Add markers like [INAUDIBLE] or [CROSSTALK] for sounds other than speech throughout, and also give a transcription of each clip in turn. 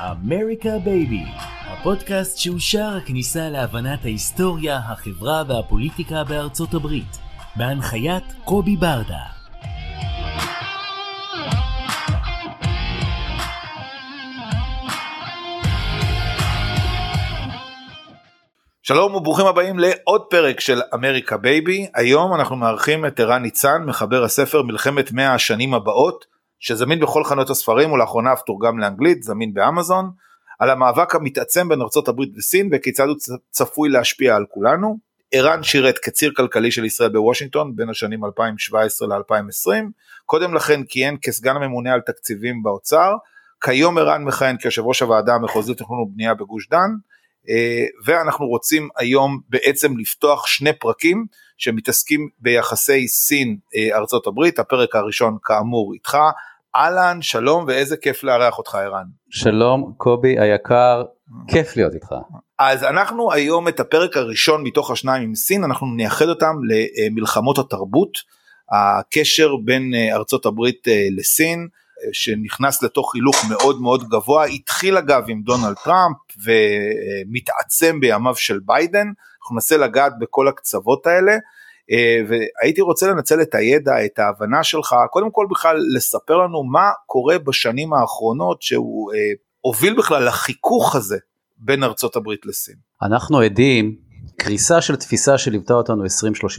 אמריקה בייבי, הפודקאסט שהוא שער הכניסה להבנת ההיסטוריה, החברה והפוליטיקה בארצות הברית, בהנחיית קובי ברדה. שלום וברוכים הבאים לעוד פרק של אמריקה בייבי. היום אנחנו מארחים את ערן ניצן, מחבר הספר מלחמת 100 השנים הבאות, שזמין בכל חנויות הספרים ולאחרונה אף תורגם לאנגלית, זמין באמזון, על המאבק המתעצם בין ארה"ב וסין וכיצד הוא צפוי להשפיע על כולנו. ערן שירת כציר כלכלי של ישראל בוושינגטון בין השנים 2017 ל-2020, קודם לכן כיהן כסגן הממונה על תקציבים באוצר, כיום ערן מכהן כיושב ראש הוועדה המחוזית לתכנון ובנייה בגוש דן, אה, ואנחנו רוצים היום בעצם לפתוח שני פרקים שמתעסקים ביחסי סין אה, ארצות הברית, הפרק הראשון כאמור איתך, אהלן, שלום ואיזה כיף לארח אותך ערן. שלום קובי היקר, כיף להיות איתך. אז אנחנו היום את הפרק הראשון מתוך השניים עם סין, אנחנו נייחד אותם למלחמות התרבות, הקשר בין אה, ארצות הברית לסין. שנכנס לתוך הילוך מאוד מאוד גבוה, התחיל אגב עם דונלד טראמפ ומתעצם בימיו של ביידן, אנחנו ננסה לגעת בכל הקצוות האלה. והייתי רוצה לנצל את הידע, את ההבנה שלך, קודם כל בכלל לספר לנו מה קורה בשנים האחרונות שהוא אה, הוביל בכלל לחיכוך הזה בין ארצות הברית לסין. אנחנו עדים קריסה של תפיסה שליוותה אותנו 20-30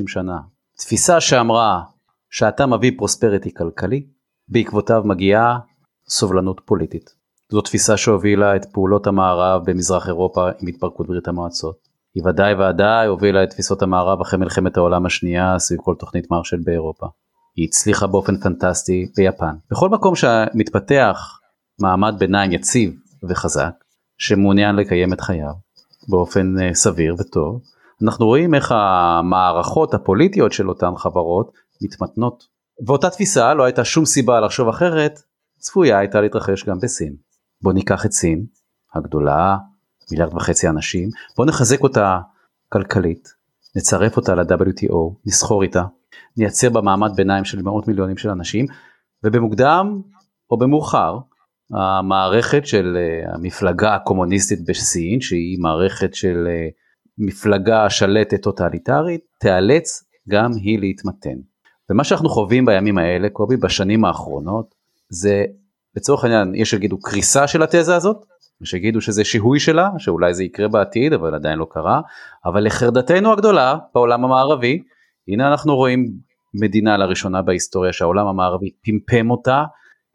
שנה. תפיסה שאמרה שאתה מביא פרוספריטי כלכלי, בעקבותיו מגיעה סובלנות פוליטית. זו תפיסה שהובילה את פעולות המערב במזרח אירופה עם התפרקות ברית המועצות. היא ודאי ודאי הובילה את תפיסות המערב אחרי מלחמת העולם השנייה סביב כל תוכנית מרשל באירופה. היא הצליחה באופן פנטסטי ביפן. בכל מקום שמתפתח מעמד ביניים יציב וחזק, שמעוניין לקיים את חייו באופן uh, סביר וטוב, אנחנו רואים איך המערכות הפוליטיות של אותן חברות מתמתנות. ואותה תפיסה לא הייתה שום סיבה לחשוב אחרת, צפויה הייתה להתרחש גם בסין. בוא ניקח את סין, הגדולה, מיליארד וחצי אנשים, בוא נחזק אותה כלכלית, נצרף אותה ל-WTO, נסחור איתה, נייצר בה מעמד ביניים של מאות מיליונים של אנשים, ובמוקדם או במאוחר, המערכת של uh, המפלגה הקומוניסטית בסין, שהיא מערכת של uh, מפלגה שלטת טוטליטרית, תיאלץ גם היא להתמתן. ומה שאנחנו חווים בימים האלה, קובי, בשנים האחרונות, זה לצורך העניין, יש שיגידו קריסה של התזה הזאת, שיגידו שזה שיהוי שלה, שאולי זה יקרה בעתיד, אבל עדיין לא קרה, אבל לחרדתנו הגדולה בעולם המערבי, הנה אנחנו רואים מדינה לראשונה בהיסטוריה שהעולם המערבי פמפם אותה,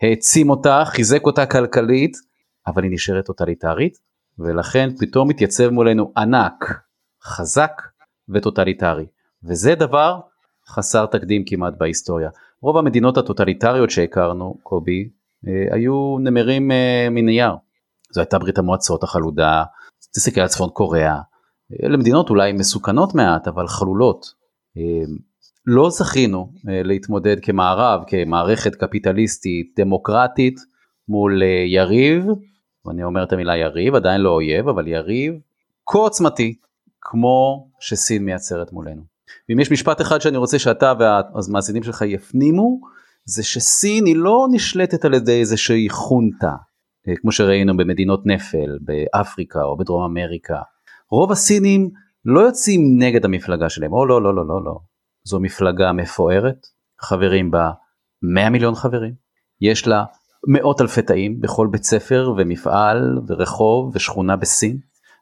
העצים אותה, חיזק אותה כלכלית, אבל היא נשארת טוטליטרית, ולכן פתאום מתייצב מולנו ענק, חזק וטוטליטרי. וזה דבר חסר תקדים כמעט בהיסטוריה. רוב המדינות הטוטליטריות שהכרנו, קובי, אה, היו נמרים אה, מנייר. זו הייתה ברית המועצות החלודה, תסתכל על צפון קוריאה, אלה מדינות אולי מסוכנות מעט, אבל חלולות. אה, לא זכינו להתמודד כמערב, כמערכת קפיטליסטית דמוקרטית מול יריב, ואני אומר את המילה יריב, עדיין לא אויב, אבל יריב כה עוצמתי, כמו שסין מייצרת מולנו. ואם יש משפט אחד שאני רוצה שאתה והמאזינים שלך יפנימו, זה שסין היא לא נשלטת על ידי איזושהי חונטה, אה, כמו שראינו במדינות נפל, באפריקה או בדרום אמריקה. רוב הסינים לא יוצאים נגד המפלגה שלהם, או לא, לא, לא, לא, לא. זו מפלגה מפוארת, חברים בה 100 מיליון חברים, יש לה מאות אלפי תאים בכל בית ספר ומפעל ורחוב ושכונה בסין,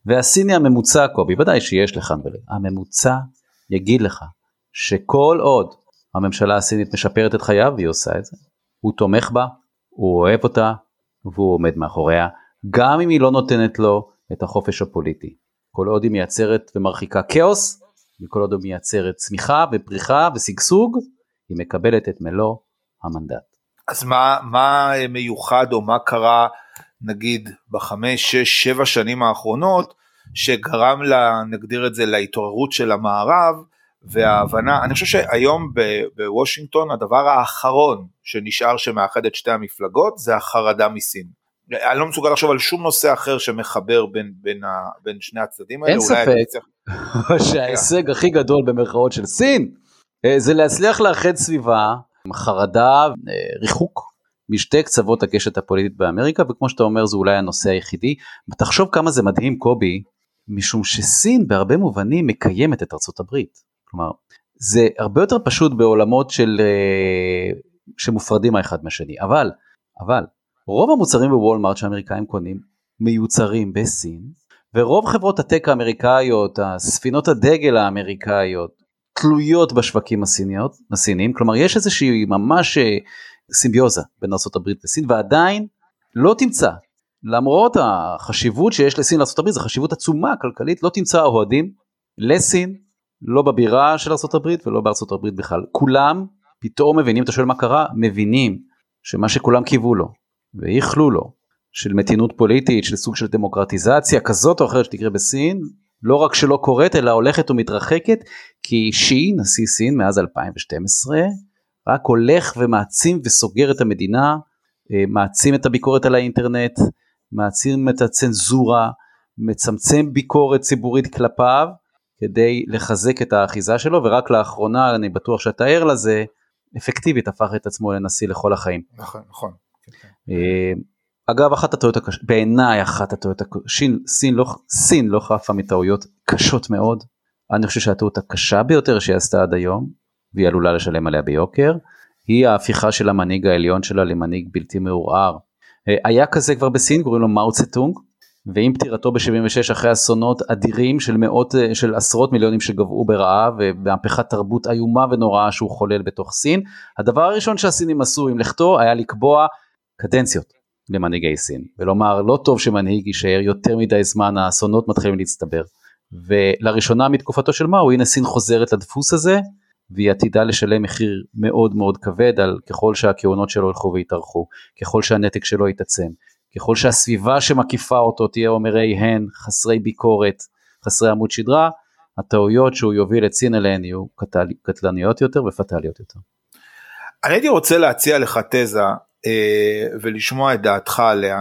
והסיני הממוצע, קובי, ודאי שיש לכאן ולכאן, הממוצע יגיד לך שכל עוד הממשלה הסינית משפרת את חייו והיא עושה את זה, הוא תומך בה, הוא אוהב אותה והוא עומד מאחוריה, גם אם היא לא נותנת לו את החופש הפוליטי. כל עוד היא מייצרת ומרחיקה כאוס, וכל עוד היא מייצרת צמיחה ופריחה ושגשוג, היא מקבלת את מלוא המנדט. אז מה, מה מיוחד או מה קרה נגיד בחמש, שש, שבע שנים האחרונות שגרם לה, נגדיר את זה, להתעוררות של המערב וההבנה, אני חושב שהיום בוושינגטון הדבר האחרון שנשאר שמאחד את שתי המפלגות זה החרדה מסין. אני לא מסוגל לחשוב על שום נושא אחר שמחבר בין, בין, ה, בין שני הצדדים האלה. אין ספק [LAUGHS] שההישג הכי גדול במרכאות של סין אה, זה להצליח לאחד סביבה חרדה, אה, ריחוק משתי קצוות הקשת הפוליטית באמריקה וכמו שאתה אומר זה אולי הנושא היחידי. תחשוב כמה זה מדהים קובי משום שסין בהרבה מובנים מקיימת את ארצות הברית. כלומר, זה הרבה יותר פשוט בעולמות של, אה, שמופרדים האחד מהשני, אבל, אבל, רוב המוצרים בוולמארט שהאמריקאים קונים מיוצרים בסין, ורוב חברות הטק האמריקאיות, הספינות הדגל האמריקאיות, תלויות בשווקים הסיניות, הסיניים, כלומר יש איזושהי ממש אה, סימביוזה בין ארה"ב וסין, ועדיין לא תמצא, למרות החשיבות שיש לסין לארה"ב, זו חשיבות עצומה כלכלית, לא תמצא אוהדים לסין לא בבירה של ארה"ב ולא הברית בכלל. כולם פתאום מבינים, אתה שואל מה קרה? מבינים שמה שכולם קיוו לו ואיחלו לו, של מתינות פוליטית, של סוג של דמוקרטיזציה כזאת או אחרת שתקרה בסין, לא רק שלא קורית אלא הולכת ומתרחקת, כי שי, נשיא סין מאז 2012, רק הולך ומעצים וסוגר את המדינה, אה, מעצים את הביקורת על האינטרנט, מעצים את הצנזורה, מצמצם ביקורת ציבורית כלפיו, כדי לחזק את האחיזה שלו, ורק לאחרונה, אני בטוח שאתה ער לזה, אפקטיבית הפך את עצמו לנשיא לכל החיים. נכון, נכון. אה, אגב, אחת הטעויות הקשות, בעיניי אחת הטעויות הקשות, סין, סין, לא, סין לא חפה מטעויות קשות מאוד. אני חושב שהטעות הקשה ביותר שהיא עשתה עד היום, והיא עלולה לשלם עליה ביוקר, היא ההפיכה של המנהיג העליון שלה למנהיג בלתי מעורער. אה, היה כזה כבר בסין, קוראים לו מאו צטונג, ועם פטירתו ב-76 אחרי אסונות אדירים של מאות, אה, של עשרות מיליונים שגבעו ברעב ומהפכת תרבות איומה ונוראה שהוא חולל בתוך סין, הדבר הראשון שהסינים עשו עם לכתו היה לקבוע קדנציות למנהיגי סין, ולומר לא טוב שמנהיג יישאר יותר מדי זמן, האסונות מתחילים להצטבר. ולראשונה מתקופתו של מאו, הנה סין חוזרת לדפוס הזה, והיא עתידה לשלם מחיר מאוד מאוד כבד על ככל שהכהונות שלו ילכו ויתארכו, ככל שהנתק שלו יתעצם, ככל שהסביבה שמקיפה אותו תהיה אומרי הן, חסרי ביקורת, חסרי עמוד שדרה, הטעויות שהוא יוביל את סין אליהן יהיו קטלניות יותר ופטאליות יותר. אני הייתי רוצה להציע לך תזה אה, ולשמוע את דעתך עליה,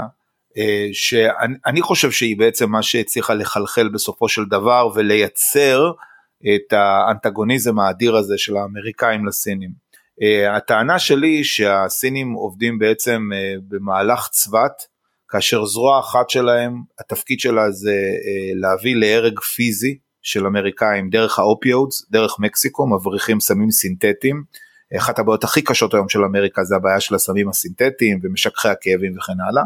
אה, שאני חושב שהיא בעצם מה שהצליחה לחלחל בסופו של דבר ולייצר את האנטגוניזם האדיר הזה של האמריקאים לסינים. אה, הטענה שלי שהסינים עובדים בעצם אה, במהלך צבת, כאשר זרוע אחת שלהם, התפקיד שלה זה אה, להביא להרג פיזי של אמריקאים דרך האופיודס, דרך מקסיקו, מבריחים סמים סינתטיים. אחת הבעיות הכי קשות היום של אמריקה זה הבעיה של הסמים הסינתטיים ומשככי הכאבים וכן הלאה.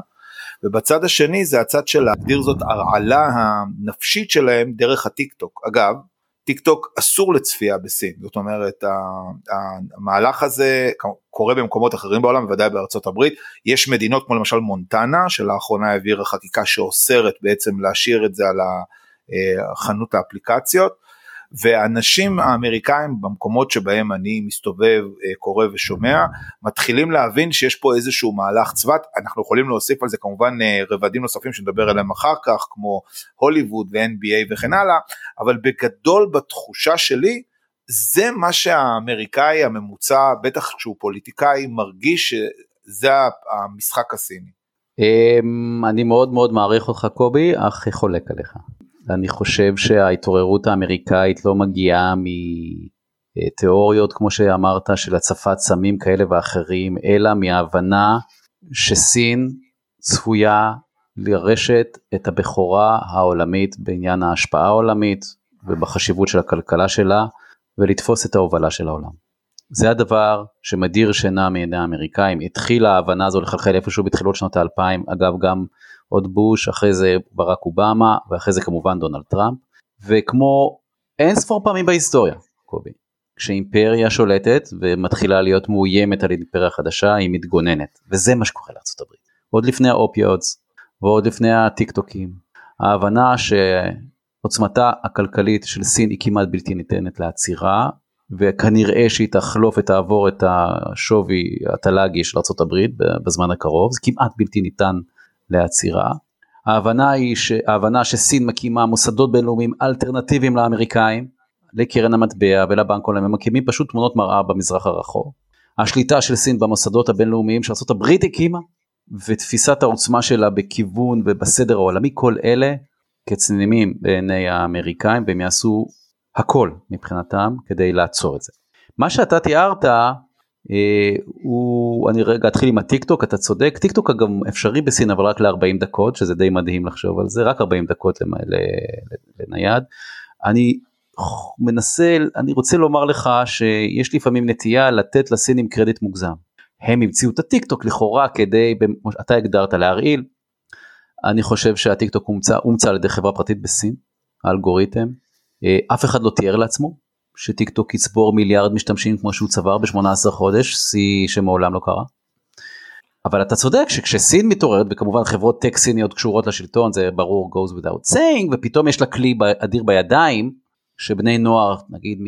ובצד השני זה הצד של להגדיר זאת הרעלה הנפשית שלהם דרך הטיק טוק. אגב, טיק טוק אסור לצפייה בסין, זאת אומרת המהלך הזה קורה במקומות אחרים בעולם, בוודאי בארצות הברית, יש מדינות כמו למשל מונטנה שלאחרונה העבירה חקיקה שאוסרת בעצם להשאיר את זה על אה, חנות האפליקציות, ואנשים האמריקאים במקומות שבהם אני מסתובב, אה, קורא ושומע, מתחילים להבין שיש פה איזשהו מהלך צבת, אנחנו יכולים להוסיף על זה כמובן אה, רבדים נוספים שנדבר עליהם אחר כך, כמו הוליווד ו-NBA וכן הלאה, אבל בגדול בתחושה שלי, זה מה שהאמריקאי הממוצע, בטח כשהוא פוליטיקאי, מרגיש שזה המשחק הסיני. אמ, אני מאוד מאוד מעריך אותך קובי, אך חולק עליך. אני חושב שההתעוררות האמריקאית לא מגיעה מתיאוריות כמו שאמרת של הצפת סמים כאלה ואחרים, אלא מההבנה שסין צפויה לרשת את הבכורה העולמית בעניין ההשפעה העולמית ובחשיבות של הכלכלה שלה ולתפוס את ההובלה של העולם. זה הדבר שמדיר שינה מעיני האמריקאים, התחילה ההבנה הזו לחלחל איפשהו בתחילות שנות האלפיים, אגב גם עוד בוש, אחרי זה ברק אובמה, ואחרי זה כמובן דונלד טראמפ, וכמו אין ספור פעמים בהיסטוריה, קובי, כשאימפריה שולטת ומתחילה להיות מאוימת על אימפריה חדשה, היא מתגוננת, וזה מה שקורה הברית. עוד לפני האופיודס, ועוד לפני הטיק טוקים, ההבנה שעוצמתה הכלכלית של סין היא כמעט בלתי ניתנת לעצירה, וכנראה שהיא תחלוף ותעבור את השווי התל"גי של ארה"ב בזמן הקרוב, זה כמעט בלתי ניתן לעצירה. ההבנה היא, ש... ההבנה שסין מקימה מוסדות בינלאומיים אלטרנטיביים לאמריקאים, לקרן המטבע ולבנק העולמי, מקימים פשוט תמונות מראה במזרח הרחוק. השליטה של סין במוסדות הבינלאומיים שארה"ב הקימה, ותפיסת העוצמה שלה בכיוון ובסדר העולמי, כל אלה כצנינים בעיני האמריקאים, והם יעשו הכל מבחינתם כדי לעצור את זה. מה שאתה תיארת, הוא, אני רגע אתחיל עם הטיק טוק, אתה צודק, טיק טוק אגב אפשרי בסין אבל רק ל-40 דקות, שזה די מדהים לחשוב על זה, רק 40 דקות לנייד. אני מנסה, אני רוצה לומר לך שיש לפעמים נטייה לתת לסינים קרדיט מוגזם. הם המציאו את הטיק טוק לכאורה כדי, אתה הגדרת להרעיל, אני חושב שהטיק טוק הומצא, הומצא על ידי חברה פרטית בסין, האלגוריתם, אה, אף אחד לא תיאר לעצמו שטיק טוק יצבור מיליארד משתמשים כמו שהוא צבר ב-18 חודש, שיא שמעולם לא קרה. אבל אתה צודק שכשסין מתעוררת וכמובן חברות טק סיניות קשורות לשלטון זה ברור goes without saying ופתאום יש לה כלי אדיר בידיים שבני נוער נגיד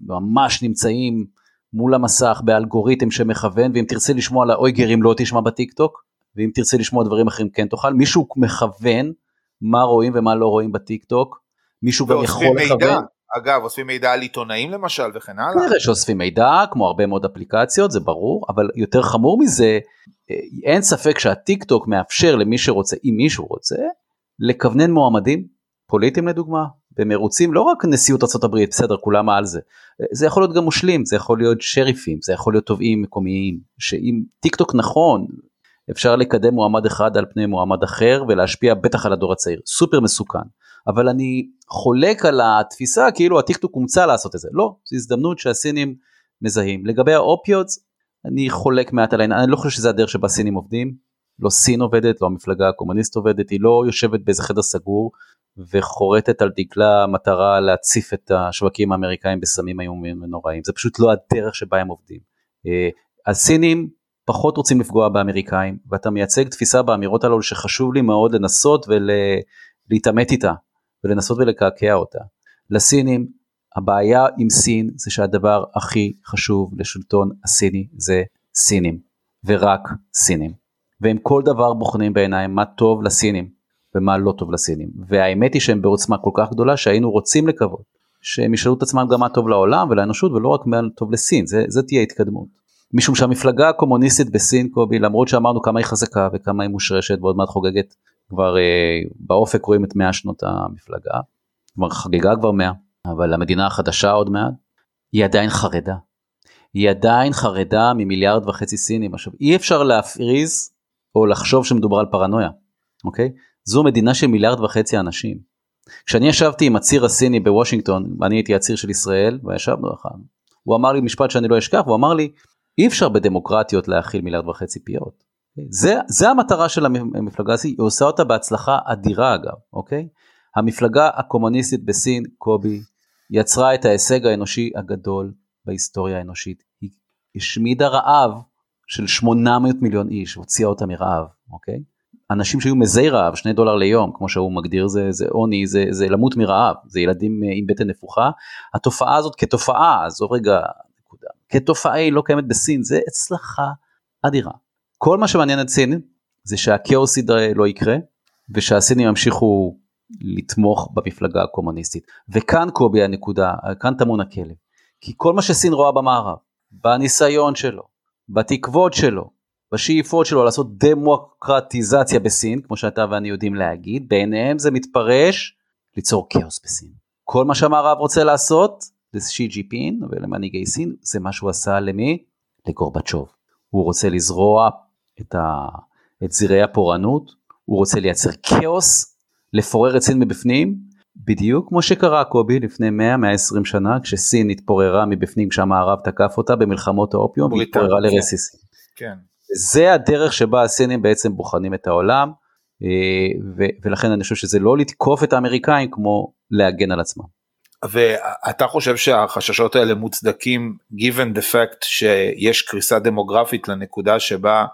ממש נמצאים מול המסך באלגוריתם שמכוון ואם תרצה לשמוע על האויגרים לא תשמע בטיק טוק ואם תרצה לשמוע דברים אחרים כן תוכל מישהו מכוון מה רואים ומה לא רואים בטיק טוק מישהו גם יכול לכוון. אגב, אוספים מידע על עיתונאים למשל וכן הלאה. נראה שאוספים מידע, כמו הרבה מאוד אפליקציות, זה ברור, אבל יותר חמור מזה, אה, אין ספק שהטיק טוק מאפשר למי שרוצה, אם מישהו רוצה, לכוונן מועמדים, פוליטיים לדוגמה, במרוצים, לא רק נשיאות ארה"ב, בסדר, כולם על זה. אה, זה יכול להיות גם מושלים, זה יכול להיות שריפים, זה יכול להיות תובעים מקומיים, שאם טיק טוק נכון, אפשר לקדם מועמד אחד על פני מועמד אחר ולהשפיע בטח על הדור הצעיר, סופר מסוכן. אבל אני חולק על התפיסה כאילו הטיקטוק הומצא לעשות את זה, לא, זו הזדמנות שהסינים מזהים. לגבי האופיואידס, אני חולק מעט על אני לא חושב שזה הדרך שבה סינים עובדים, לא סין עובדת, לא המפלגה הקומוניסט עובדת, היא לא יושבת באיזה חדר סגור וחורטת על דגלה מטרה להציף את השווקים האמריקאים בסמים איומים ונוראים, זה פשוט לא הדרך שבה הם עובדים. אה, הסינים פחות רוצים לפגוע באמריקאים, ואתה מייצג תפיסה באמירות הללו שחשוב לי מאוד לנסות ולהתעמת איתה, ולנסות ולקעקע אותה. לסינים, הבעיה עם סין זה שהדבר הכי חשוב לשלטון הסיני זה סינים, ורק סינים. והם כל דבר בוחנים בעיניים מה טוב לסינים ומה לא טוב לסינים. והאמת היא שהם בעוצמה כל כך גדולה שהיינו רוצים לקוות שהם ישאלו את עצמם גם מה טוב לעולם ולאנושות ולא רק מה טוב לסין, זה, זה תהיה התקדמות. משום שהמפלגה הקומוניסטית בסין קובי למרות שאמרנו כמה היא חזקה וכמה היא מושרשת ועוד מעט חוגגת כבר אה, באופק רואים את 100 שנות המפלגה, כבר חגגה כבר 100, אבל המדינה החדשה עוד מעט, היא עדיין חרדה. היא עדיין חרדה ממיליארד וחצי סינים. עכשיו אי אפשר להפריז או לחשוב שמדובר על פרנויה, אוקיי? זו מדינה של מיליארד וחצי אנשים. כשאני ישבתי עם הציר הסיני בוושינגטון, אני הייתי הציר של ישראל, וישבנו אחד, הוא אמר לי משפט שאני לא אשכח, הוא אמר לי, אי אפשר בדמוקרטיות להכיל מיליארד וחצי פיות. זה, זה המטרה של המפלגה הזאת, היא עושה אותה בהצלחה אדירה אגב, אוקיי? המפלגה הקומוניסטית בסין, קובי, יצרה את ההישג האנושי הגדול בהיסטוריה האנושית. היא השמידה רעב של 800 מיליון איש, הוציאה אותה מרעב, אוקיי? אנשים שהיו מזי רעב, שני דולר ליום, כמו שהוא מגדיר, זה, זה עוני, זה, זה למות מרעב, זה ילדים עם בטן נפוחה. התופעה הזאת כתופעה, עזוב רגע, נקודה, כתופעה היא לא קיימת בסין, זה הצלחה אדירה. כל מה שמעניין את סין זה שהכאוס לא יקרה ושהסינים ימשיכו לתמוך במפלגה הקומוניסטית. וכאן קובי הנקודה, כאן טמון הכלב. כי כל מה שסין רואה במערב, בניסיון שלו, בתקוות שלו, בשאיפות שלו לעשות דמוקרטיזציה בסין, כמו שאתה ואני יודעים להגיד, בעיניהם זה מתפרש ליצור כאוס בסין. כל מה שהמערב רוצה לעשות, לשי ג'י פין ולמנהיגי סין, זה מה שהוא עשה למי? לגורבצ'וב. הוא רוצה לזרוע את, ה, את זרעי הפורענות, הוא רוצה לייצר כאוס, לפורר את סין מבפנים, בדיוק כמו שקרה קובי לפני 100-120 שנה, כשסין התפוררה מבפנים כשהמערב תקף אותה במלחמות האופיום, והתפוררה לרסיסים. כן. זה הדרך שבה הסינים בעצם בוחנים את העולם, אה, ו- ולכן אני חושב שזה לא לתקוף את האמריקאים כמו להגן על עצמם. ואתה חושב שהחששות האלה מוצדקים given the fact שיש קריסה דמוגרפית לנקודה שבה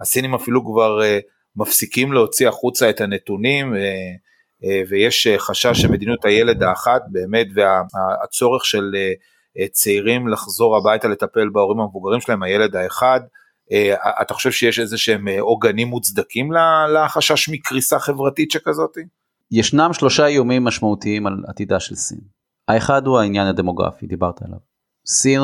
הסינים אפילו כבר uh, מפסיקים להוציא החוצה את הנתונים uh, uh, ויש חשש שמדיניות הילד האחת באמת והצורך של צעירים לחזור הביתה לטפל בהורים המבוגרים שלהם, הילד האחד. אתה חושב שיש איזה שהם עוגנים מוצדקים לחשש מקריסה חברתית שכזאתי? ישנם שלושה איומים משמעותיים על עתידה של סין. האחד הוא העניין הדמוגרפי, דיברת עליו. סין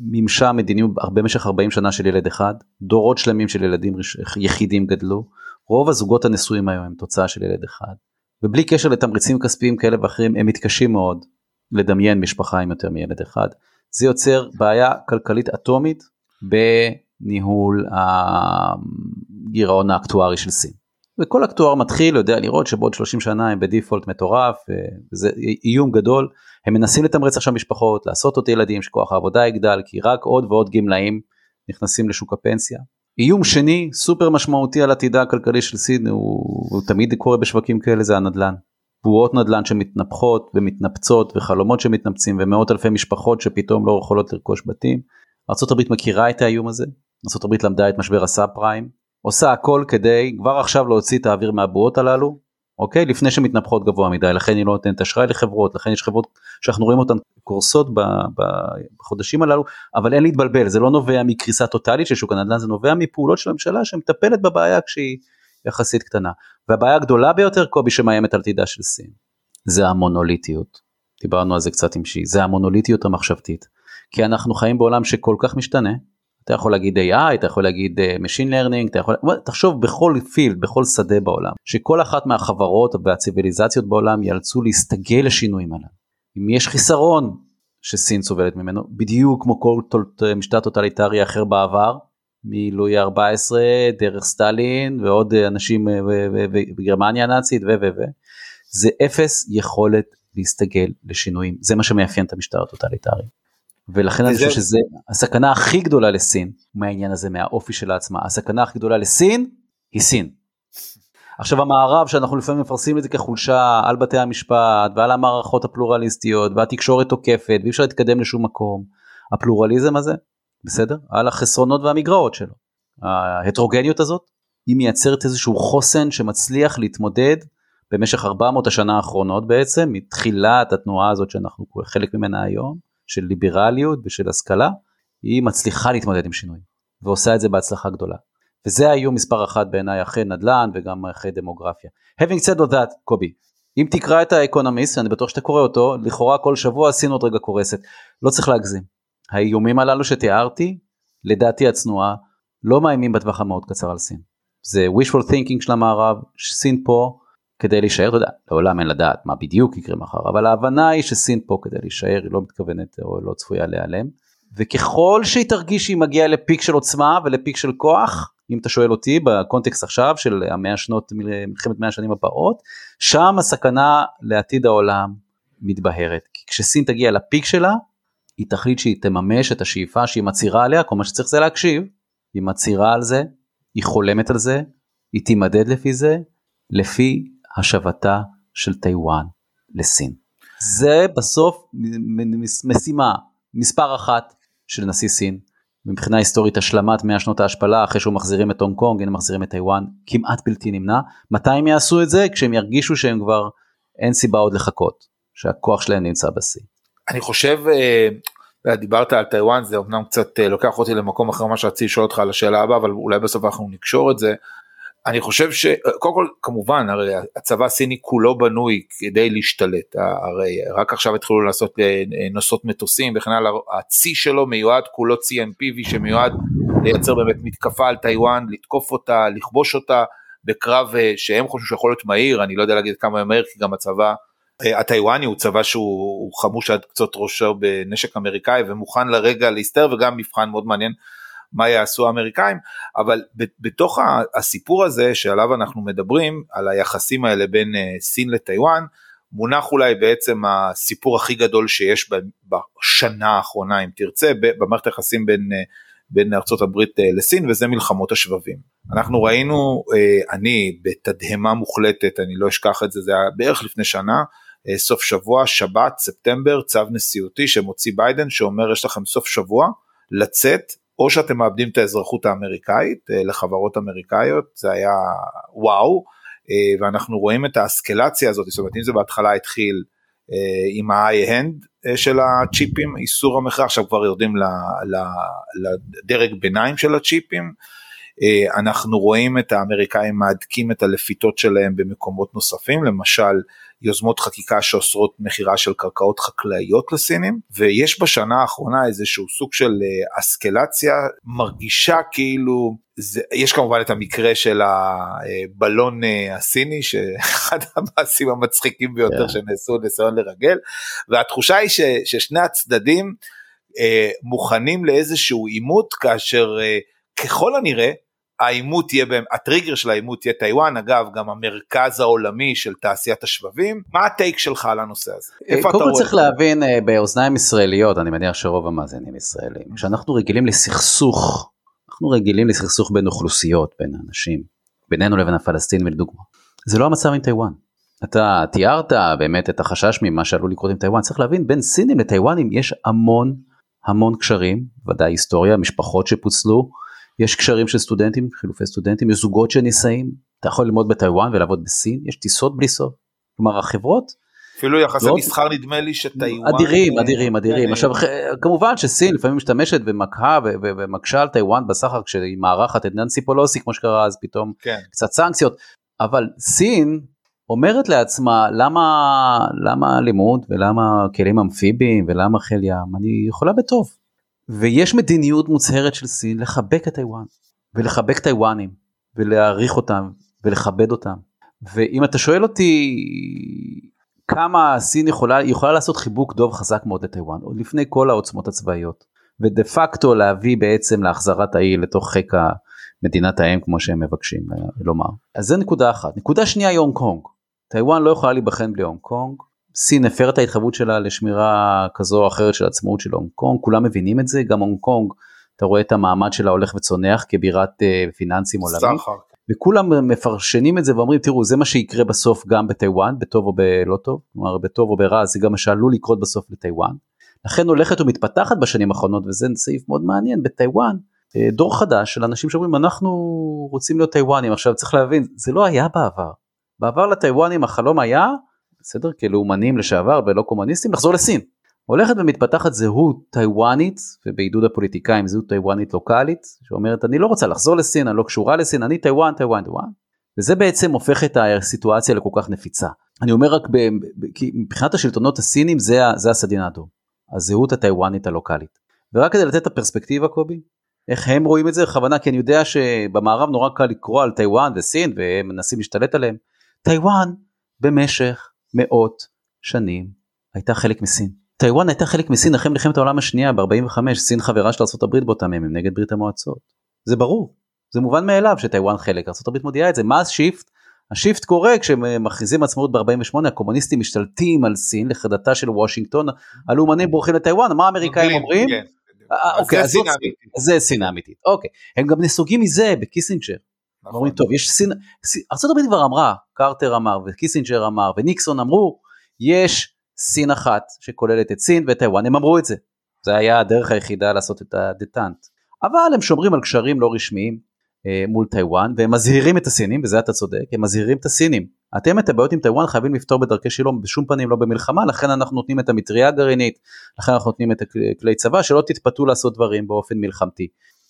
מימשה מדיניות במשך 40 שנה של ילד אחד, דורות שלמים של ילדים יחידים גדלו, רוב הזוגות הנשואים היום הם תוצאה של ילד אחד, ובלי קשר לתמריצים כספיים כאלה ואחרים הם מתקשים מאוד לדמיין משפחה עם יותר מילד אחד. זה יוצר בעיה כלכלית אטומית בניהול הגירעון האקטוארי של סין. וכל אקטואר מתחיל יודע לראות שבעוד 30 שנה הם בדיפולט מטורף, וזה איום גדול, הם מנסים לתמרץ עכשיו משפחות, לעשות עוד ילדים, שכוח העבודה יגדל, כי רק עוד ועוד גמלאים נכנסים לשוק הפנסיה. איום שני, סופר משמעותי על עתידה הכלכלי של סין, הוא, הוא תמיד קורה בשווקים כאלה, זה הנדל"ן. בועות נדל"ן שמתנפחות ומתנפצות וחלומות שמתנפצים ומאות אלפי משפחות שפתאום לא יכולות לרכוש בתים. ארה"ב מכירה את האיום הזה, ארה"ב למדה את משבר הסאב פריים, עושה הכל כדי כבר עכשיו להוציא את האוויר מהבועות הללו, אוקיי? לפני שמתנפחות גבוה מדי, לכן היא לא נותנת אשראי לחברות, לכן יש חברות שאנחנו רואים אותן קורסות בחודשים הללו, אבל אין להתבלבל, זה לא נובע מקריסה טוטאלית של שוק הנדל"ן, זה נובע מפעולות של הממשלה שמטפלת בבעיה כשהיא יחסית קטנה. והבעיה הגדולה ביותר, קובי, שמאיימת על עתידה של סין, זה המונוליטיות. דיברנו על זה קצת עם שי, זה המונוליטיות המחשבתית. כי אנחנו חיים בעולם שכל כך משתנה, אתה יכול להגיד AI, אתה יכול להגיד uh, Machine Learning, אתה יכול, תחשוב בכל פילד, בכל שדה בעולם, שכל אחת מהחברות והציוויליזציות בעולם ייאלצו להסתגל לשינויים האלה. אם יש חיסרון שסין סובלת ממנו, בדיוק כמו כל משטר טוטליטרי אחר בעבר, מלואי ה-14 דרך סטלין ועוד אנשים בגרמניה הנאצית ו ו ו זה אפס יכולת להסתגל לשינויים זה מה שמאפיין את המשטר הטוטליטרי. ולכן אני חושב שזה הסכנה הכי גדולה לסין מהעניין הזה מהאופי שלה עצמה הסכנה הכי גדולה לסין היא סין. עכשיו המערב שאנחנו לפעמים מפרסמים את זה כחולשה על בתי המשפט ועל המערכות הפלורליסטיות והתקשורת תוקפת ואי אפשר להתקדם לשום מקום. הפלורליזם הזה בסדר על החסרונות והמגרעות שלו. ההטרוגניות הזאת היא מייצרת איזשהו חוסן שמצליח להתמודד במשך 400 השנה האחרונות בעצם מתחילת התנועה הזאת שאנחנו חלק ממנה היום של ליברליות ושל השכלה, היא מצליחה להתמודד עם שינויים, ועושה את זה בהצלחה גדולה. וזה האיום מספר אחת בעיניי אחרי נדל"ן וגם אחרי דמוגרפיה. Having said all that, קובי, אם תקרא את האקונומיסט, אני בטוח שאתה קורא אותו, לכאורה כל שבוע עשינו עוד רגע קורסת. לא צריך להגזים. האיומים הללו שתיארתי, לדעתי הצנועה, לא מאיימים בטווח המאוד קצר על סין. זה wishful thinking של המערב, שסין פה כדי להישאר, אתה יודע, לעולם אין לדעת מה בדיוק יקרה מחר, אבל ההבנה היא שסין פה כדי להישאר, היא לא מתכוונת או לא צפויה להיעלם. וככל שהיא תרגיש שהיא מגיעה לפיק של עוצמה ולפיק של כוח, אם אתה שואל אותי בקונטקסט עכשיו של המאה שנות, מלחמת מאה השנים הבאות, שם הסכנה לעתיד העולם מתבהרת. כי כשסין תגיע ל peak שלה, היא תחליט שהיא תממש את השאיפה שהיא מצהירה עליה, כל מה שצריך זה להקשיב, היא מצהירה על זה, היא חולמת על זה, היא תימדד לפי זה, לפי השבתה של טיוואן לסין. זה בסוף משימה מספר אחת של נשיא סין. מבחינה היסטורית השלמת 100 שנות ההשפלה אחרי שהוא מחזירים את הונג קונג, הנה מחזירים את טיוואן, כמעט בלתי נמנע. מתי הם יעשו את זה? כשהם ירגישו שהם כבר אין סיבה עוד לחכות, שהכוח שלהם נמצא בשיא. אני חושב, אה, דיברת על טיוואן, זה אמנם קצת אה, לוקח אותי למקום אחר מה שרציתי לשאול אותך על השאלה הבאה, אבל אולי בסוף אנחנו נקשור את זה. אני חושב שקודם כל כמובן הרי הצבא הסיני כולו בנוי כדי להשתלט הרי רק עכשיו התחילו לעשות אה, נוסעות מטוסים וכן הלאה הצי שלו מיועד כולו צי אמפיבי שמיועד לייצר באמת מתקפה על טיוואן לתקוף אותה לכבוש אותה בקרב אה, שהם חושבים שיכול להיות מהיר אני לא יודע להגיד כמה מהר כי גם הצבא אה, הטיוואני הוא צבא שהוא חמוש עד קצות ראשו בנשק אמריקאי ומוכן לרגע להסתער וגם מבחן מאוד מעניין מה יעשו האמריקאים, אבל בתוך הסיפור הזה שעליו אנחנו מדברים, על היחסים האלה בין אה, סין לטיוואן, מונח אולי בעצם הסיפור הכי גדול שיש בשנה האחרונה אם תרצה במערכת היחסים בין, אה, בין הברית אה, לסין וזה מלחמות השבבים. אנחנו ראינו, אני בתדהמה מוחלטת, אני לא אשכח את זה, זה היה בערך לפני שנה, סוף שבוע, שבת, ספטמבר, צו נשיאותי שמוציא ביידן שאומר יש לכם סוף שבוע לצאת או שאתם מאבדים את האזרחות האמריקאית אה, לחברות אמריקאיות, זה היה וואו, אה, ואנחנו רואים את האסקלציה הזאת, זאת אומרת אם זה בהתחלה התחיל עם ה-high-hand של הצ'יפים, איסור המכירה, עכשיו כבר יורדים לדרג ביניים של הצ'יפים. אנחנו רואים את האמריקאים מהדקים את הלפיתות שלהם במקומות נוספים, למשל יוזמות חקיקה שאוסרות מכירה של קרקעות חקלאיות לסינים ויש בשנה האחרונה איזשהו סוג של אה, אסקלציה מרגישה כאילו זה, יש כמובן את המקרה של הבלון אה, הסיני שאחד [LAUGHS] המעשים המצחיקים ביותר yeah. כן. שנעשו ניסיון לרגל והתחושה היא ש, ששני הצדדים אה, מוכנים לאיזשהו עימות כאשר אה, ככל הנראה העימות יהיה, הטריגר של העימות יהיה טיוואן, אגב גם המרכז העולמי של תעשיית השבבים, מה הטייק שלך על הנושא הזה? אה, איפה אתה רואה? קודם כל צריך להבין אה, באוזניים ישראליות, אני מניח שרוב המאזינים ישראלים, כשאנחנו רגילים לסכסוך, אנחנו רגילים לסכסוך בין אוכלוסיות, בין אנשים, בינינו לבין הפלסטינים לדוגמה, זה לא המצב עם טיוואן. אתה תיארת באמת את החשש ממה שעלול לקרות עם טיוואן, צריך להבין בין סינים לטיוואנים יש המון המון קשרים, ודאי היסטוריה, משפחות שפוצלו, יש קשרים של סטודנטים, חילופי סטודנטים, יש זוגות שנישאים, אתה יכול ללמוד בטיוואן ולעבוד בסין, יש טיסות בלי סוף. כלומר החברות... אפילו יחסי לא... מסחר נדמה לי שטיוואן... אדירים, אדירים, אדירים. עכשיו כמובן שסין לפעמים משתמשת ומקהה ומקשה על טיוואן בסחר כשהיא מארחת את ננסי פלוסי כמו שקרה אז פתאום כן. קצת סנקציות. אבל סין אומרת לעצמה למה למה לימוד ולמה כלים אמפיביים ולמה חיל ים אני יכולה בטוב. ויש מדיניות מוצהרת של סין לחבק את טיוואן ולחבק טיוואנים ולהעריך אותם ולכבד אותם. ואם אתה שואל אותי כמה סין יכולה, יכולה לעשות חיבוק דוב חזק מאוד לטיוואן עוד לפני כל העוצמות הצבאיות ודה פקטו להביא בעצם להחזרת האי לתוך חיק מדינת האם כמו שהם מבקשים לומר. אז זה נקודה אחת. נקודה שנייה היא הונג קונג. טיוואן לא יכולה להיבחן בלי הונג קונג. סין הפר את ההתחייבות שלה לשמירה כזו או אחרת של עצמאות של הונג קונג, כולם מבינים את זה, גם הונג קונג, אתה רואה את המעמד שלה הולך וצונח כבירת uh, פיננסים עולמית. וכולם מפרשנים את זה ואומרים תראו זה מה שיקרה בסוף גם בטיוואן בטוב או בלא טוב, כלומר בטוב או ברע זה גם מה שעלול לקרות בסוף לטיוואן. לכן הולכת ומתפתחת בשנים האחרונות וזה סעיף מאוד מעניין בטיוואן אה, דור חדש של אנשים שאומרים אנחנו רוצים להיות טיוואנים עכשיו צריך להבין זה לא היה בעבר. בעבר לטיוואנים החלום היה בסדר? כלאומנים לשעבר ולא קומוניסטים, לחזור לסין. הולכת ומתפתחת זהות טיוואנית, ובעידוד הפוליטיקאים זהות טיוואנית לוקאלית, שאומרת אני לא רוצה לחזור לסין, אני לא קשורה לסין, אני טיוואן, טיוואן, טיוואן. וזה בעצם הופך את הסיטואציה לכל כך נפיצה. אני אומר רק, ב, ב, כי מבחינת השלטונות הסינים זה, זה הסדין האדום, הזהות הטיוואנית הלוקאלית. ורק כדי לתת את הפרספקטיבה קובי, איך הם רואים את זה בכוונה, כי אני יודע שבמערב נורא קל לקרוא על טיוואן וסין והם מנסים להשתלט עליהם. טיוואן במשך מאות שנים הייתה חלק מסין. טיוואן הייתה חלק מסין אחרי מלחמת העולם השנייה ב-45, סין חברה של ארה"ב באותם ימים נגד ברית המועצות. זה ברור, זה מובן מאליו שטיוואן חלק, ארה"ב מודיעה את זה, מה ה shift? ה shift קורה כשמכריזים עצמאות ב-48, הקומוניסטים משתלטים על סין לחרדתה של וושינגטון, הלאומנים בורחים לטיוואן, מה האמריקאים אומרים? כן, אה, אוקיי, זה שנאה אמיתית, אוקיי, הם גם נסוגים מזה בקיסינג'ר, נכון. אומרים טוב יש סין, ארה"ב כבר אמרה, קרטר אמר וקיסינג'ר אמר וניקסון אמרו, יש סין אחת שכוללת את סין ואת טיוואן, הם אמרו את זה, זה היה הדרך היחידה לעשות את הדטנט, אבל הם שומרים על קשרים לא רשמיים אה, מול טיוואן והם מזהירים את הסינים, וזה אתה צודק, הם מזהירים את הסינים, אתם את הבעיות עם טיוואן חייבים לפתור בדרכי שלום, בשום פנים לא במלחמה, לכן אנחנו נותנים את המטריה הגרעינית, לכן אנחנו נותנים את הכלי צבא, שלא תתפתו לעשות דברים באופן מלחמתי.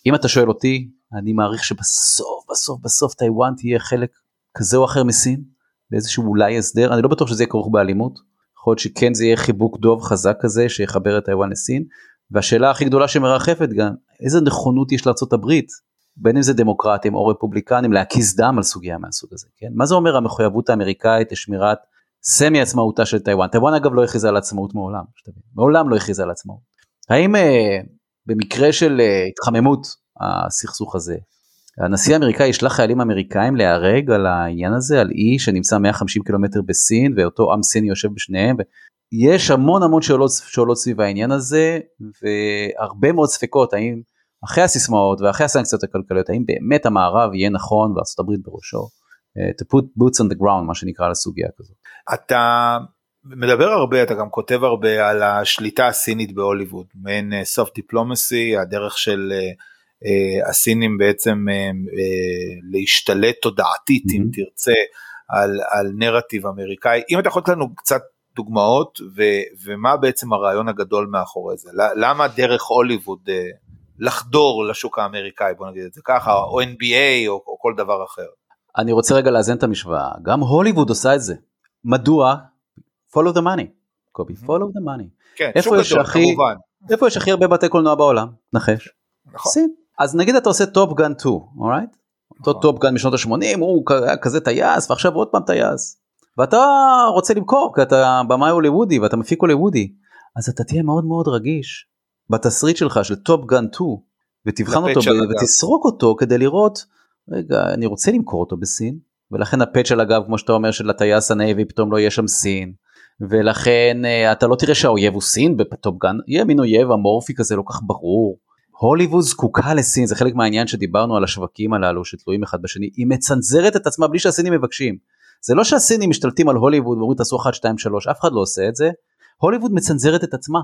אם אתה שואל אותי, אני מעריך שבסוף בסוף בסוף טיוואן תהיה חלק כזה או אחר מסין, באיזשהו אולי הסדר, אני לא בטוח שזה יהיה כרוך באלימות, יכול להיות שכן זה יהיה חיבוק דוב חזק כזה שיחבר את טיוואן לסין, והשאלה הכי גדולה שמרחפת גם, איזה נכונות יש לארה"ב, בין אם זה דמוקרטים או רפובליקנים, להקיז דם על סוגיה מהסוג הזה, כן? מה זה אומר המחויבות האמריקאית לשמירת סמי עצמאותה של טיוואן? טיוואן אגב לא הכריזה על עצמאות מעולם, שתבין, מעולם לא הכריזה על עצמאות. האם אה, במקרה של אה, התחממות הסכסוך הזה. הנשיא האמריקאי ישלח חיילים אמריקאים להיהרג על העניין הזה, על אי שנמצא 150 קילומטר בסין ואותו עם סיני יושב בשניהם. יש המון המון שאלות, שאלות סביב העניין הזה והרבה מאוד ספקות האם אחרי הסיסמאות ואחרי הסנקציות הכלכליות האם באמת המערב יהיה נכון וארצות הברית בראשו uh, to put boots on the ground מה שנקרא לסוגיה כזאת. אתה מדבר הרבה אתה גם כותב הרבה על השליטה הסינית בהוליווד מעין סוף דיפלומסי הדרך של uh, הסינים בעצם uh, uh, להשתלט תודעתית mm-hmm. אם תרצה על, על נרטיב אמריקאי אם אתה יכול לתת לנו קצת דוגמאות ו, ומה בעצם הרעיון הגדול מאחורי זה, למה דרך הוליווד אה, לחדור לשוק האמריקאי בוא נגיד את זה ככה או NBA או, או כל דבר אחר. אני רוצה רגע לאזן את המשוואה גם הוליווד עושה את זה מדוע follow the money קובי follow the money. כן, איפה יש גדול, הכי כמובן. איפה יש הכי הרבה בתי קולנוע בעולם נחש. נכון. סין. אז נגיד אתה עושה טופ גן 2 all right. אותו נכון. טופ גן משנות ה-80 הוא היה כזה טייס ועכשיו עוד פעם טייס. ואתה רוצה למכור כי אתה במאי הוליוודי ואתה מפיק הוליוודי אז אתה תהיה מאוד מאוד רגיש בתסריט שלך של טופ גן 2 ותבחן אותו ב- ותסרוק אותו כדי לראות רגע אני רוצה למכור אותו בסין ולכן הפאץ' על הגב כמו שאתה אומר של הטייס ה Navy פתאום לא יהיה שם סין ולכן אה, אתה לא תראה שהאויב הוא סין בטופ גן יהיה מין אויב אמורפי כזה לא כך ברור. הוליווד זקוקה לסין זה חלק מהעניין שדיברנו על השווקים הללו שתלויים אחד בשני היא מצנזרת את עצמה בלי שהסינים מבקשים. זה לא שהסינים משתלטים על הוליווד ואומרים תעשו 1 2 3 אף אחד לא עושה את זה. הוליווד מצנזרת את עצמה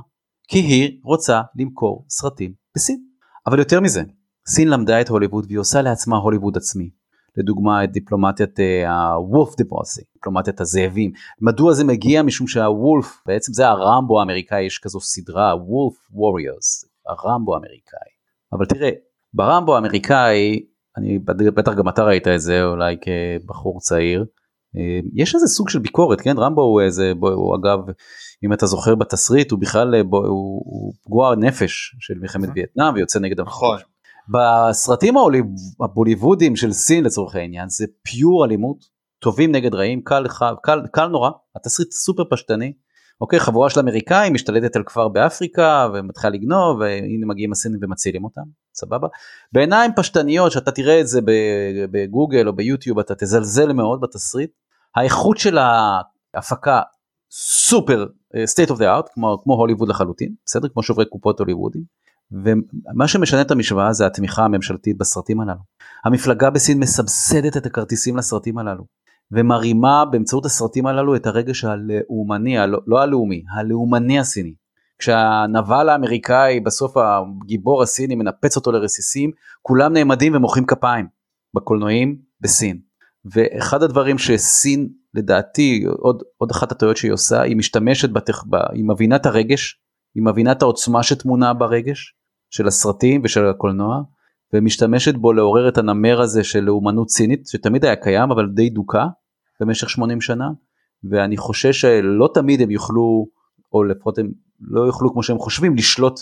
כי היא רוצה למכור סרטים בסין. אבל יותר מזה סין למדה את הוליווד והיא עושה לעצמה הוליווד עצמי. לדוגמה את דיפלומטיית הוולף uh, דיפלומטי, דיפלומטיית הזאבים. מדוע זה מגיע? משום שהוולף, בעצם זה הרמבו האמריקאי, יש כזו סדרה, וולף ווריורס, הרמבו האמריקאי. אבל תראה, ברמבו האמריקאי, אני בטח גם אתה ראית את זה אולי כבחור צעיר, אה, יש איזה סוג של ביקורת, כן? רמבו הוא איזה, הוא אגב, אם אתה זוכר בתסריט, הוא בכלל, הוא, הוא פגוע נפש של מלחמת וייטנאם ויוצא נגד נכון. בסרטים הבוליוודים של סין לצורך העניין זה פיור אלימות, טובים נגד רעים, קל, קל, קל נורא, התסריט סופר פשטני. אוקיי, חבורה של אמריקאים משתלטת על כפר באפריקה ומתחילה לגנוב והנה מגיעים הסינים ומצילים אותם, סבבה? בעיניים פשטניות שאתה תראה את זה בגוגל או ביוטיוב אתה תזלזל מאוד בתסריט. האיכות של ההפקה סופר אה, state of the art כמו, כמו הוליווד לחלוטין, בסדר? כמו שוברי קופות הוליוודים. ומה שמשנה את המשוואה זה התמיכה הממשלתית בסרטים הללו. המפלגה בסין מסבסדת את הכרטיסים לסרטים הללו ומרימה באמצעות הסרטים הללו את הרגש הלאומני, הלא, לא הלאומי, הלאומני הסיני. כשהנבל האמריקאי בסוף הגיבור הסיני מנפץ אותו לרסיסים כולם נעמדים ומוחאים כפיים בקולנועים בסין. ואחד הדברים שסין לדעתי עוד, עוד אחת הטעויות שהיא עושה היא משתמשת, בתך, היא מבינה את הרגש, היא מבינה את העוצמה שטמונה ברגש של הסרטים ושל הקולנוע ומשתמשת בו לעורר את הנמר הזה של לאומנות סינית שתמיד היה קיים אבל די דוכא במשך 80 שנה ואני חושש שלא תמיד הם יוכלו או לפחות הם לא יוכלו כמו שהם חושבים לשלוט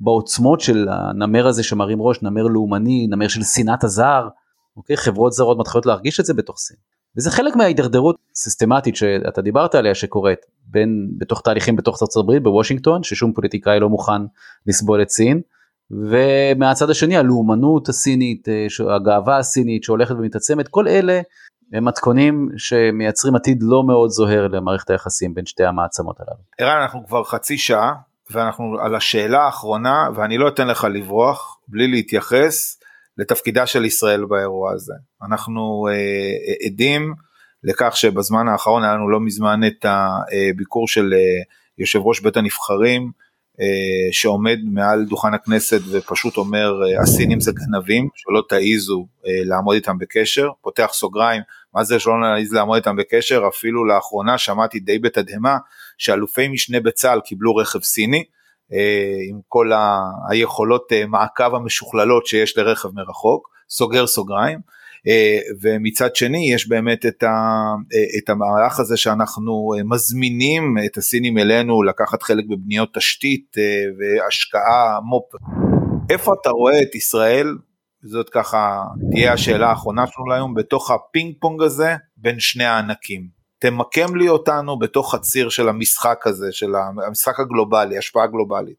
בעוצמות של הנמר הזה שמרים ראש נמר לאומני נמר של שנאת הזר. אוקיי? חברות זרות מתחילות להרגיש את זה בתוך סין וזה חלק מההידרדרות סיסטמטית שאתה דיברת עליה שקורית בין בתוך תהליכים בתוך ארצות הברית בוושינגטון ששום פוליטיקאי לא מוכן לסבול את סין ומהצד השני הלאומנות הסינית, אה, הגאווה הסינית שהולכת ומתעצמת, כל אלה הם מתכונים שמייצרים עתיד לא מאוד זוהר למערכת היחסים בין שתי המעצמות הללו. ערן אנחנו כבר חצי שעה ואנחנו על השאלה האחרונה ואני לא אתן לך לברוח בלי להתייחס לתפקידה של ישראל באירוע הזה. אנחנו אה, עדים לכך שבזמן האחרון היה לנו לא מזמן את הביקור של אה, יושב ראש בית הנבחרים אה, שעומד מעל דוכן הכנסת ופשוט אומר אה, הסינים זה גנבים שלא תעיזו אה, לעמוד איתם בקשר. פותח סוגריים מה זה שלא נעיז לעמוד איתם בקשר? אפילו לאחרונה שמעתי די בתדהמה שאלופי משנה בצה"ל קיבלו רכב סיני עם כל ה- היכולות מעקב המשוכללות שיש לרכב מרחוק סוגר סוגריים אה, ומצד שני יש באמת את, ה, אה, את המהלך הזה שאנחנו אה, מזמינים את הסינים אלינו לקחת חלק בבניות תשתית והשקעה מו"פ. איפה אתה רואה את ישראל, זאת ככה תהיה השאלה האחרונה שלנו להיום, בתוך הפינג פונג הזה בין שני הענקים. תמקם לי אותנו בתוך הציר של המשחק הזה, של המשחק הגלובלי, השפעה גלובלית.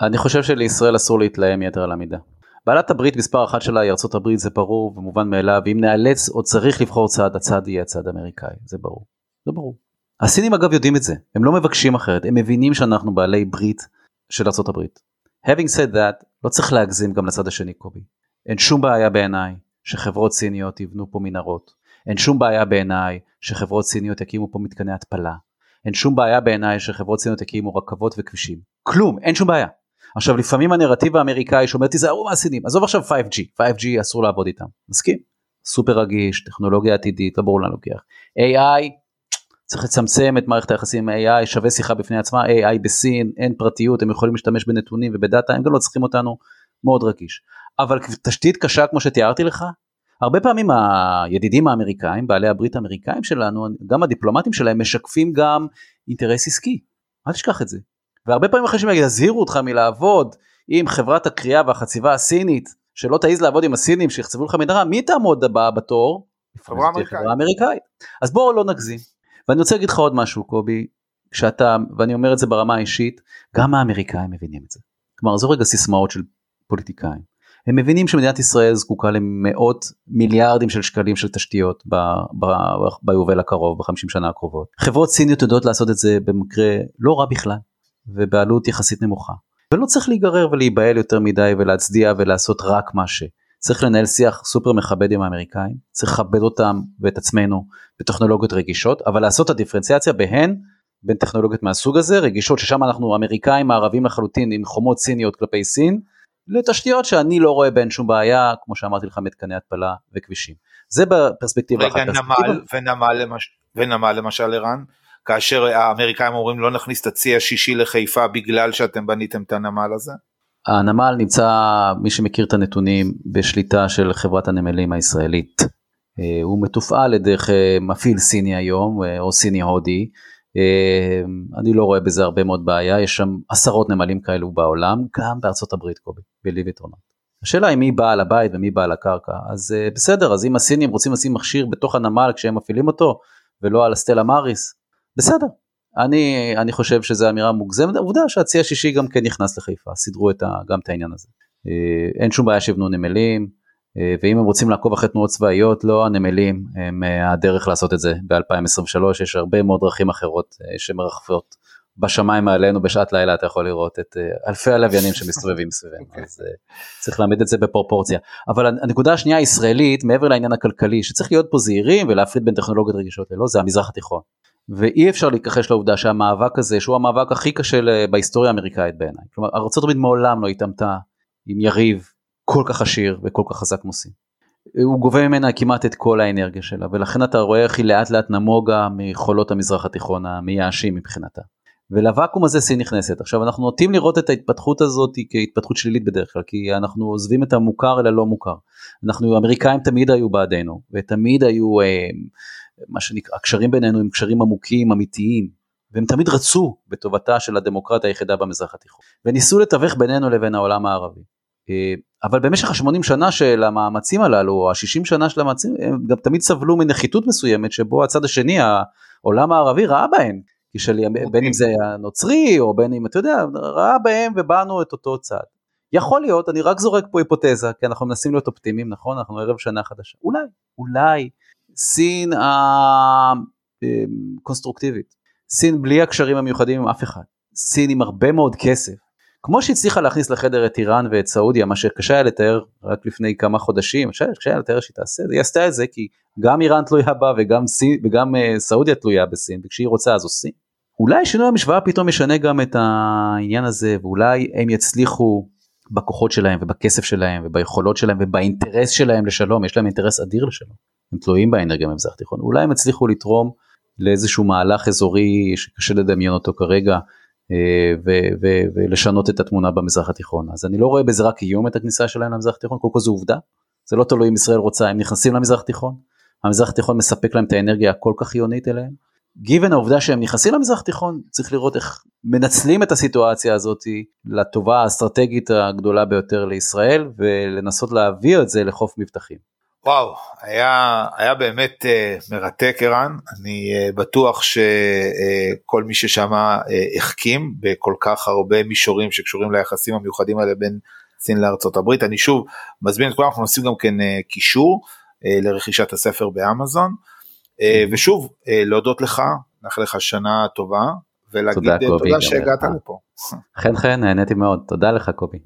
אני חושב שלישראל אסור להתלהם יתר על המידה. בעלת הברית מספר אחת שלה היא ארצות הברית זה ברור ומובן מאליו אם נאלץ או צריך לבחור צד הצד יהיה הצד האמריקאי זה ברור. זה ברור. הסינים אגב יודעים את זה הם לא מבקשים אחרת הם מבינים שאנחנו בעלי ברית של ארצות הברית. having said that לא צריך להגזים גם לצד השני קובי. אין שום בעיה בעיניי שחברות סיניות יבנו פה מנהרות. אין שום בעיה בעיניי שחברות סיניות יקימו פה מתקני התפלה. אין שום בעיה בעיניי שחברות סיניות יקימו רכבות וכבישים. כלום אין שום בעיה. עכשיו לפעמים הנרטיב האמריקאי שאומר תיזהרו מהסינים עזוב עכשיו 5G 5G אסור לעבוד איתם מסכים סופר רגיש טכנולוגיה עתידית לא ברור לאן לוקח AI צריך לצמצם את מערכת היחסים עם AI, שווה שיחה בפני עצמה, AI בסין, אין פרטיות, הם יכולים להשתמש בנתונים ובדאטה, הם גם לא צריכים אותנו, מאוד רגיש. אבל תשתית קשה כמו שתיארתי לך, הרבה פעמים הידידים האמריקאים, בעלי הברית האמריקאים שלנו, גם הדיפלומטים שלהם משקפים גם אינטרס עסקי, אל תשכח את זה. והרבה פעמים אחרי שהם יזהירו אותך מלעבוד עם חברת הקריאה והחציבה הסינית, שלא תעז לעבוד עם הסינים שיחצבו לך מנהרה, מי תעמוד הבאה בתור? חברה אמריקאית. חברה אמריקאית. אז בואו לא נגזים. ואני רוצה להגיד לך עוד משהו קובי, שאתה, ואני אומר את זה ברמה האישית, גם האמריקאים מבינים את זה. כלומר, זו רגע סיסמאות של פוליטיקאים. הם מבינים שמדינת ישראל זקוקה למאות מיליארדים של שקלים של תשתיות ב, ב, ביובל הקרוב, בחמישים שנה הקרובות. חברות סיניות יודעות לעשות את זה במקרה לא רע בכלל, ובעלות יחסית נמוכה. ולא צריך להיגרר ולהיבהל יותר מדי ולהצדיע ולעשות רק מה ש... צריך לנהל שיח סופר מכבד עם האמריקאים, צריך לכבד אותם ואת עצמנו בטכנולוגיות רגישות, אבל לעשות את הדיפרנציאציה בהן בין טכנולוגיות מהסוג הזה, רגישות ששם אנחנו אמריקאים מערבים לחלוטין עם חומות סיניות כלפי סין, לתשתיות שאני לא רואה בהן שום בעיה, כמו שאמרתי לך, מתקני התפלה וכבישים. זה בפרספקטיבה אחת. רגע, נמל ונמל, למש... ונמל למשל ערן, כאשר האמריקאים אומרים לא נכניס את הצי השישי לחיפה בגלל שאתם בניתם את הנמל הזה? הנמל נמצא, מי שמכיר את הנתונים, בשליטה של חברת הנמלים הישראלית. אה, הוא מתופעל לדרך אה, מפעיל סיני היום, אה, או סיני הודי. אני לא רואה בזה הרבה מאוד בעיה, יש שם עשרות נמלים כאלו בעולם, גם בארצות הברית קובי, בלי ויתרונות. השאלה היא מי בעל הבית ומי בעל הקרקע, אז בסדר, אז אם הסינים רוצים לשים מכשיר בתוך הנמל כשהם מפעילים אותו, ולא על הסטלה מאריס, בסדר, אני, אני חושב שזו אמירה מוגזמת, עובדה שהצי השישי גם כן נכנס לחיפה, סידרו את ה, גם את העניין הזה. אה, אין שום בעיה שיבנו נמלים, אה, ואם הם רוצים לעקוב אחרי תנועות צבאיות, לא הנמלים הם אה, הדרך לעשות את זה ב-2023, יש הרבה מאוד דרכים אחרות שמרחפות בשמיים מעלינו בשעת לילה, אתה יכול לראות את אלפי הלוויינים שמסתובבים סביבנו, אוקיי. אז צריך להעמיד את זה בפרופורציה. אבל הנקודה השנייה הישראלית, מעבר לעניין הכלכלי, שצריך להיות פה זהירים ולהפריד בין טכנולוגיות רגישות ללא, זה המזרח התיכון. ואי אפשר להתכחש לעובדה שהמאבק הזה שהוא המאבק הכי קשה בהיסטוריה האמריקאית בעיניי. כלומר ארה"ב מעולם לא התעמתה עם יריב כל כך עשיר וכל כך חזק כמו סין. הוא גובה ממנה כמעט את כל האנרגיה שלה ולכן אתה רואה איך היא לאט לאט נמוגה מחולות המזרח התיכון המייאשים מבחינתה. ולוואקום הזה סין נכנסת. עכשיו אנחנו נוטים לראות את ההתפתחות הזאת כהתפתחות שלילית בדרך כלל כי אנחנו עוזבים את המוכר אל הלא מוכר. אנחנו אמריקאים תמיד היו בעדינו ותמיד היו אה, מה שנקרא, הקשרים בינינו הם קשרים עמוקים, אמיתיים, והם תמיד רצו בטובתה של הדמוקרטיה היחידה במזרח התיכון, וניסו לתווך בינינו לבין העולם הערבי. אה, אבל במשך ה-80 שנה של המאמצים הללו, או ה-60 שנה של המאמצים, הם גם תמיד סבלו מנחיתות מסוימת, שבו הצד השני, העולם הערבי ראה בהם, כשל... okay. בין אם זה הנוצרי, או בין אם, אתה יודע, ראה בהם ובאנו את אותו צד. יכול להיות, אני רק זורק פה היפותזה, כי אנחנו מנסים להיות אופטימיים, נכון? אנחנו ערב שנה חדשה. אולי, אולי סין הקונסטרוקטיבית, סין בלי הקשרים המיוחדים עם אף אחד, סין עם הרבה מאוד כסף, כמו שהצליחה להכניס לחדר את איראן ואת סעודיה, מה שקשה היה לתאר רק לפני כמה חודשים, קשה היה לתאר שהיא תעשה היא עשתה את זה כי גם איראן תלויה בה וגם, סין, וגם uh, סעודיה תלויה בסין, וכשהיא רוצה אז עושים. אולי שינוי המשוואה פתאום ישנה גם את העניין הזה, ואולי הם יצליחו בכוחות שלהם ובכסף שלהם וביכולות שלהם ובאינטרס שלהם לשלום, יש להם אינטרס אדיר לשלום. הם תלויים באנרגיה במזרח התיכון, אולי הם הצליחו לתרום לאיזשהו מהלך אזורי שקשה לדמיין אותו כרגע ו- ו- ולשנות את התמונה במזרח התיכון. אז אני לא רואה בזה רק איום את הכניסה שלהם למזרח התיכון, קודם כל זו עובדה, זה לא תלוי אם ישראל רוצה, הם נכנסים למזרח התיכון, המזרח התיכון מספק להם את האנרגיה הכל כך חיונית אליהם. גיוון העובדה שהם נכנסים למזרח התיכון, צריך לראות איך מנצלים את הסיטואציה הזאת לטובה האסטרטגית הגדולה ביותר לישראל ולנסות להעביר את זה לחוף מבטחים. וואו, היה, היה באמת uh, מרתק ערן, אני uh, בטוח שכל uh, מי ששמע uh, החכים בכל כך הרבה מישורים שקשורים ליחסים המיוחדים האלה בין סין לארצות הברית. אני שוב מזמין את כולם, אנחנו נשים גם כן uh, קישור uh, לרכישת הספר באמזון. Uh, ושוב, uh, להודות לך, נאחל לך שנה טובה, ולהגיד תודה, קובי, תודה שהגעת לפה. [LAUGHS] חן חן, נהניתי מאוד, תודה לך קובי.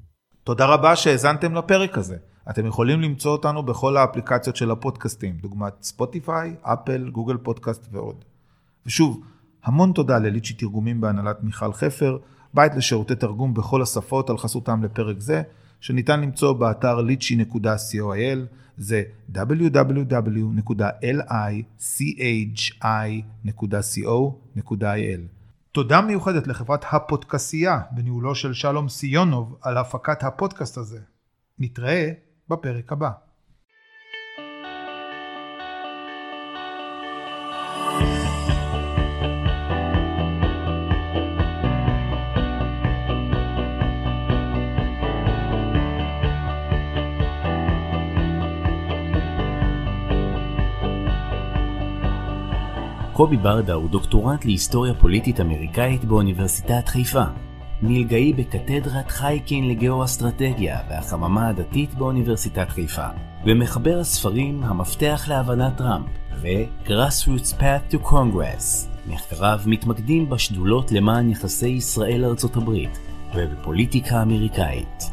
תודה רבה שהאזנתם לפרק הזה. אתם יכולים למצוא אותנו בכל האפליקציות של הפודקאסטים, דוגמת ספוטיפיי, אפל, גוגל פודקאסט ועוד. ושוב, המון תודה לליצ'י תרגומים בהנהלת מיכל חפר, בית לשירותי תרגום בכל השפות על חסותם לפרק זה, שניתן למצוא באתר lichy.coil, זה www.lichi.co.il. תודה מיוחדת לחברת הפודקסייה בניהולו של שלום סיונוב על הפקת הפודקאסט הזה. נתראה בפרק הבא. קובי ברדה הוא דוקטורנט להיסטוריה פוליטית אמריקאית באוניברסיטת חיפה. מלגאי בקתדרת חייקין לגאו-אסטרטגיה והחממה הדתית באוניברסיטת חיפה. ומחבר הספרים המפתח להבנת טראמפ ו-Grassroots Path to Congress. מחקריו מתמקדים בשדולות למען יחסי ישראל-ארצות הברית ובפוליטיקה אמריקאית.